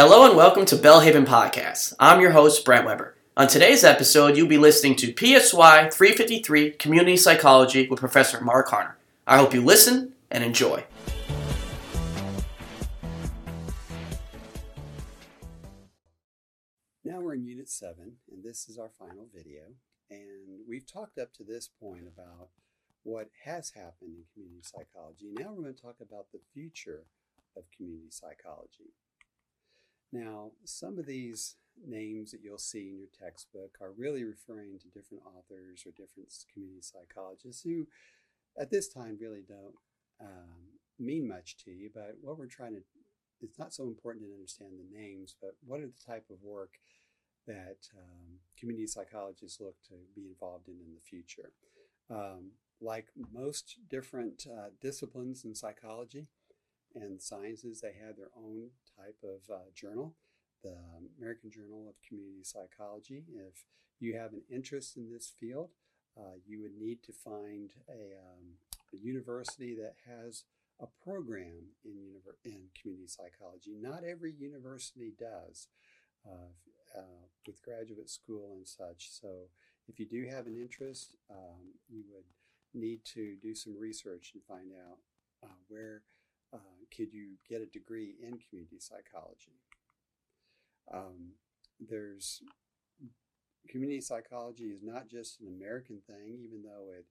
Hello and welcome to Belhaven Podcast. I'm your host, Brent Weber. On today's episode, you'll be listening to PSY 353 Community Psychology with Professor Mark Harner. I hope you listen and enjoy. Now we're in Unit 7, and this is our final video. And we've talked up to this point about what has happened in community psychology. Now we're going to talk about the future of community psychology. Now, some of these names that you'll see in your textbook are really referring to different authors or different community psychologists who, at this time, really don't um, mean much to you. But what we're trying to, it's not so important to understand the names, but what are the type of work that um, community psychologists look to be involved in in the future. Um, like most different uh, disciplines in psychology, and sciences, they have their own type of uh, journal, the American Journal of Community Psychology. If you have an interest in this field, uh, you would need to find a, um, a, university that has a program in, univer- in community psychology. Not every university does uh, uh with graduate school and such. So if you do have an interest, um, you would need to do some research and find out uh, where uh, could you get a degree in community psychology? Um, there's community psychology is not just an American thing, even though it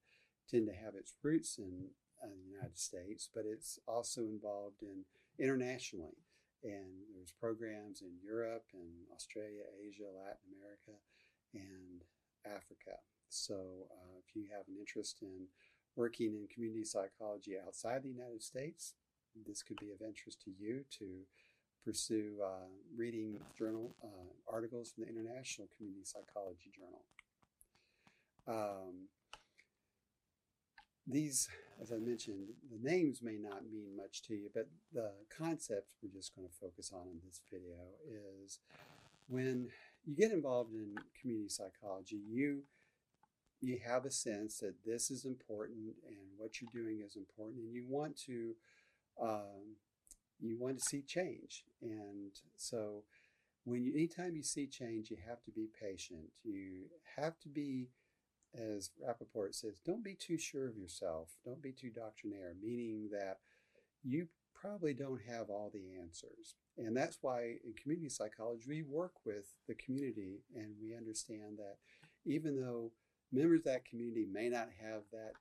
tend to have its roots in uh, the United States, but it's also involved in internationally. And there's programs in Europe and Australia, Asia, Latin America, and Africa. So uh, if you have an interest in working in community psychology outside the United States, this could be of interest to you to pursue uh, reading journal uh, articles from the International Community Psychology Journal. Um, these, as I mentioned, the names may not mean much to you, but the concept we're just going to focus on in this video is when you get involved in community psychology, you you have a sense that this is important and what you're doing is important, and you want to um, you want to see change. And so, when you, anytime you see change, you have to be patient. You have to be, as Rappaport says, don't be too sure of yourself. Don't be too doctrinaire, meaning that you probably don't have all the answers. And that's why in community psychology, we work with the community and we understand that even though members of that community may not have that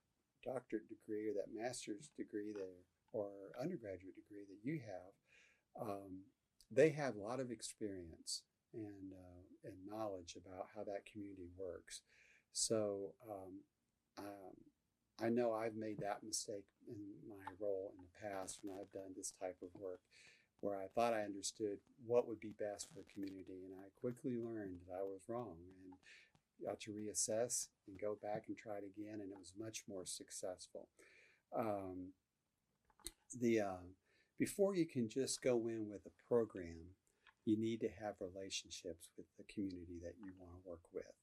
doctorate degree or that master's degree there or undergraduate degree that you have, um, they have a lot of experience and, uh, and knowledge about how that community works. So um, um, I know I've made that mistake in my role in the past when I've done this type of work where I thought I understood what would be best for the community. And I quickly learned that I was wrong and got to reassess and go back and try it again. And it was much more successful. Um, the uh, before you can just go in with a program, you need to have relationships with the community that you want to work with.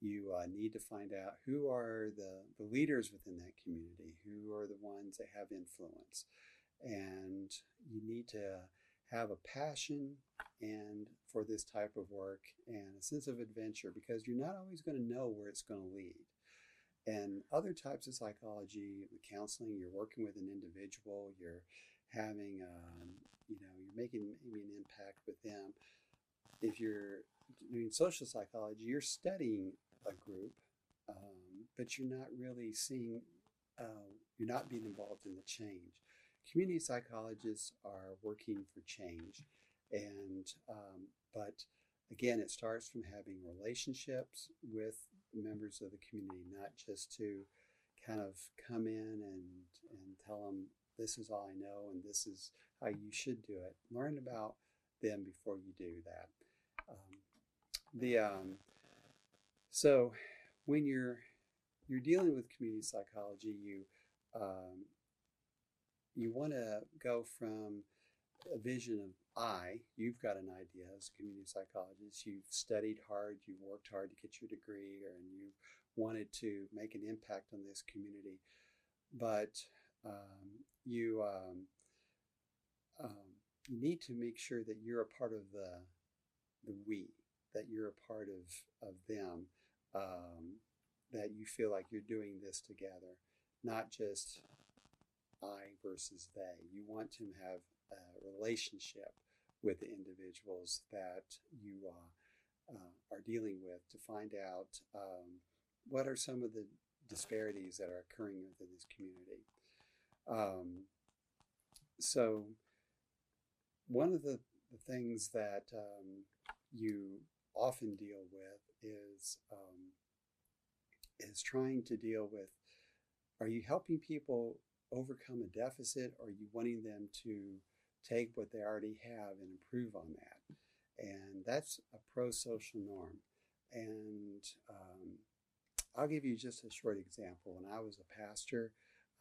You uh, need to find out who are the, the leaders within that community, who are the ones that have influence. And you need to have a passion and for this type of work and a sense of adventure because you're not always going to know where it's going to lead. And other types of psychology, counseling, you're working with an individual, you're having, um, you know, you're making maybe an impact with them. If you're doing social psychology, you're studying a group, um, but you're not really seeing, uh, you're not being involved in the change. Community psychologists are working for change, and um, but again, it starts from having relationships with members of the community, not just to kind of come in and, and tell them this is all I know and this is how you should do it. Learn about them before you do that. Um, the um, so when you're you're dealing with community psychology, you um, you want to go from a vision of I, you've got an idea as a community psychologist. You've studied hard, you've worked hard to get your degree, and you wanted to make an impact on this community. But um, you um, um, you need to make sure that you're a part of the the we, that you're a part of of them, um, that you feel like you're doing this together, not just I versus they. You want to have a relationship with the individuals that you uh, uh, are dealing with to find out um, what are some of the disparities that are occurring within this community. Um, so, one of the, the things that um, you often deal with is um, is trying to deal with are you helping people overcome a deficit or are you wanting them to take what they already have and improve on that. And that's a pro-social norm. And um, i'll give you just a short example. When i was a pastor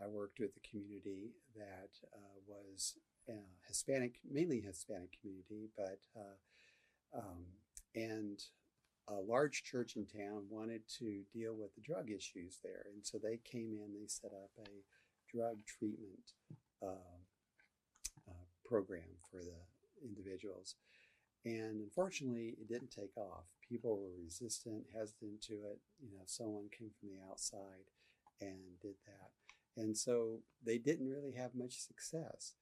i worked with a community that uh, was uh, hispanic mainly hispanic community but uh, um, and a large church in town wanted to deal with the drug issues there. And so they came in, they set up a drug treatment uh, program for the individuals. And unfortunately, it didn't take off. People were resistant, hesitant to it. You know, someone came from the outside and did that. And so they didn't really have much success.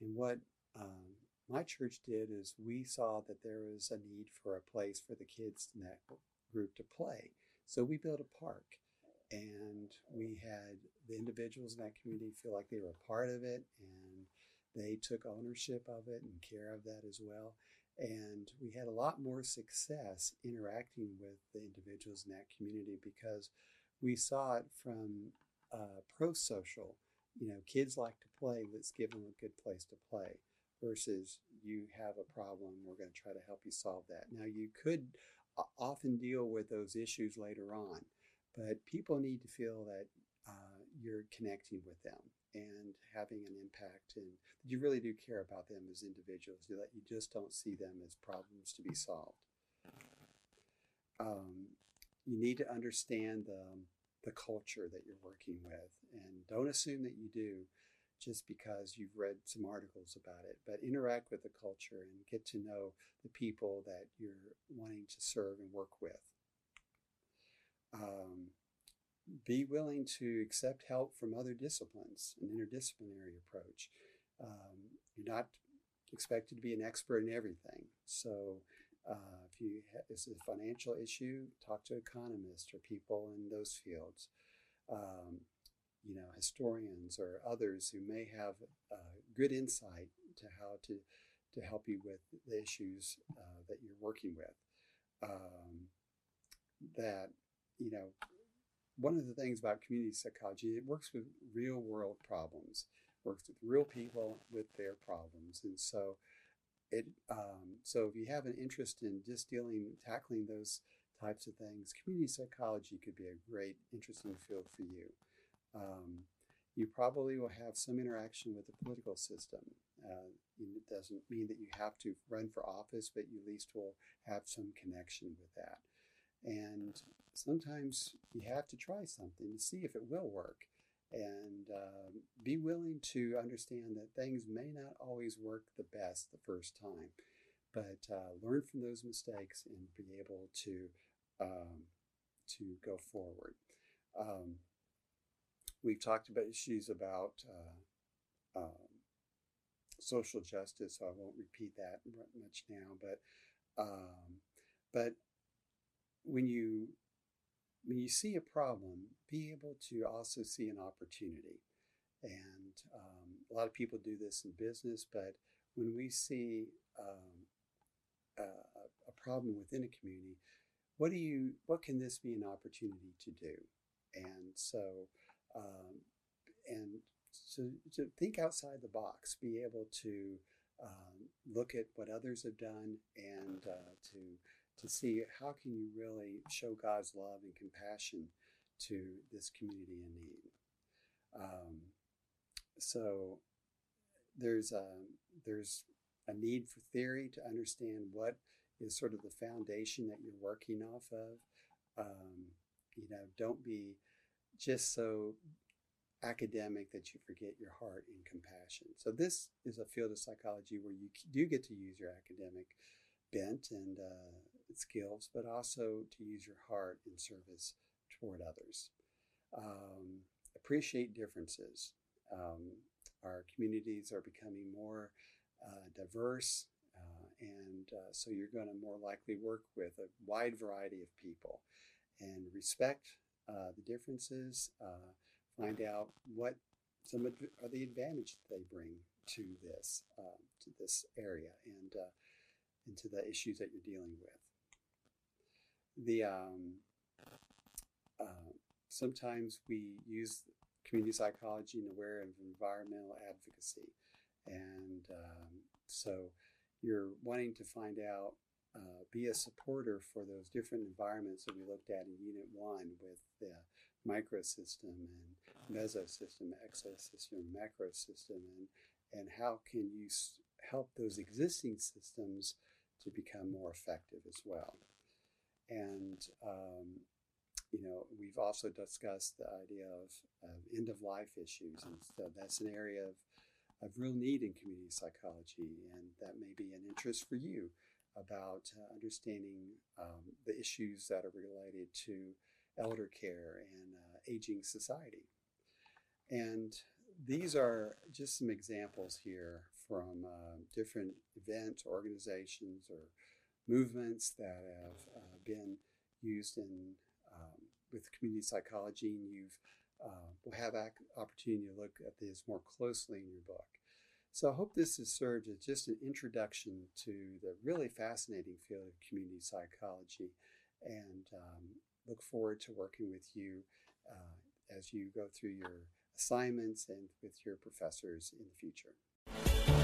And what um, my church did is we saw that there was a need for a place for the kids in that group to play. So we built a park and we had the individuals in that community feel like they were a part of it and they took ownership of it and care of that as well. And we had a lot more success interacting with the individuals in that community because we saw it from uh, pro social. You know, kids like to play, let's give them a good place to play versus you have a problem, we're going to try to help you solve that. Now, you could often deal with those issues later on, but people need to feel that uh, you're connecting with them and having an impact and you really do care about them as individuals, that you just don't see them as problems to be solved. Um, you need to understand the, the culture that you're working with and don't assume that you do just because you've read some articles about it, but interact with the culture and get to know the people that you're wanting to serve and work with. Um, be willing to accept help from other disciplines, an interdisciplinary approach. Um, you're not expected to be an expert in everything. So, uh, if you ha- it's a financial issue, talk to economists or people in those fields. Um, you know, historians or others who may have uh, good insight to how to, to help you with the issues uh, that you're working with. Um, that, you know, one of the things about community psychology, it works with real world problems, works with real people with their problems. And so it, um, so if you have an interest in just dealing, tackling those types of things, community psychology could be a great, interesting field for you. Um, you probably will have some interaction with the political system. Uh, it doesn't mean that you have to run for office, but you at least will have some connection with that. And sometimes you have to try something to see if it will work and uh, be willing to understand that things may not always work the best the first time, but uh, learn from those mistakes and be able to um, to go forward. Um, We've talked about issues about uh, um, social justice, so I won't repeat that much now. But um, but when you when you see a problem, be able to also see an opportunity. And um, a lot of people do this in business, but when we see um, a, a, problem within a community, what do you what can this be an opportunity to do? And so um, and so to think outside the box, be able to um, look at what others have done, and uh, to to see how can you really show God's love and compassion to this community in need. Um, so there's a there's a need for theory to understand what is sort of the foundation that you're working off of. Um, you know, don't be just so academic that you forget your heart and compassion. So this is a field of psychology where you do get to use your academic bent and uh, skills, but also to use your heart in service toward others. Um, appreciate differences. Um, our communities are becoming more uh, diverse, uh, and uh, so you're going to more likely work with a wide variety of people and respect uh, the differences, uh, find out what some of the advantages they bring to this um, to this area and uh, into the issues that you're dealing with. The um, uh, sometimes we use community psychology and aware of environmental advocacy, and um, so you're wanting to find out uh, be a supporter for those different environments that we looked at in Unit 1 with the microsystem and mesosystem, exosystem, macrosystem, and, and how can you help those existing systems to become more effective as well. And, um, you know, we've also discussed the idea of, of end of life issues. And so that's an area of, of real need in community psychology. And that may be an interest for you about uh, understanding um, the issues that are related to elder care and uh, aging society. And these are just some examples here from uh, different events, organizations, or movements that have uh, been used in um, with community psychology, and you've uh, will have ac- opportunity to look at these more closely in your book. So I hope this has served as just an introduction to the really fascinating field of community psychology, and um, look forward to working with you uh, as you go through your assignments and with your professors in the future.